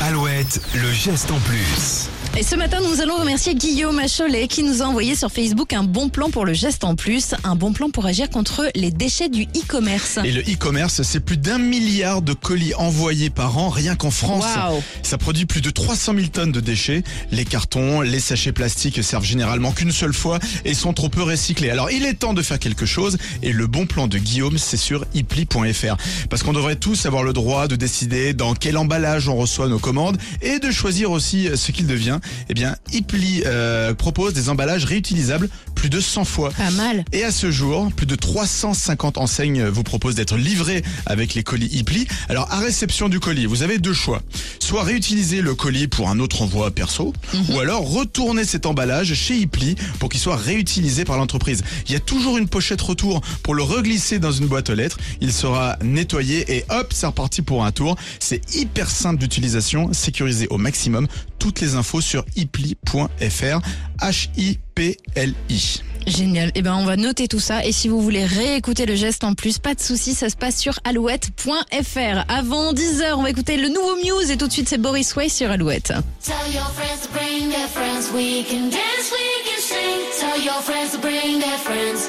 Alouette, le geste en plus. Et ce matin, nous allons remercier Guillaume Acholet qui nous a envoyé sur Facebook un bon plan pour le geste en plus, un bon plan pour agir contre les déchets du e-commerce. Et le e-commerce, c'est plus d'un milliard de colis envoyés par an, rien qu'en France. Ça produit plus de 300 000 tonnes de déchets. Les cartons, les sachets plastiques servent généralement qu'une seule fois et sont trop peu recyclés. Alors il est temps de faire quelque chose et le bon plan de Guillaume, c'est sur ipli.fr. Parce qu'on devrait tous avoir le droit de décider dans quel emballage on reçoit nos commandes et de choisir aussi ce qu'il devient. Eh bien, Ipli euh, propose des emballages réutilisables plus de 100 fois. Pas mal. Et à ce jour, plus de 350 enseignes vous proposent d'être livrées avec les colis Ipli. Alors, à réception du colis, vous avez deux choix. Soit réutiliser le colis pour un autre envoi perso, ou alors retourner cet emballage chez Ipli pour qu'il soit réutilisé par l'entreprise. Il y a toujours une pochette retour pour le reglisser dans une boîte aux lettres. Il sera nettoyé et hop, c'est reparti pour un tour. C'est hyper simple d'utilisation, sécurisé au maximum. Toutes les infos sur ipli.fr. H-I-P-L-I. Génial. Eh ben, on va noter tout ça. Et si vous voulez réécouter le geste en plus, pas de souci, ça se passe sur alouette.fr. Avant 10h, on va écouter le nouveau Muse et tout de suite, c'est Boris Way sur Alouette. Tell your friends to bring their friends. We can dance, we can sing. Tell your friends to bring their friends.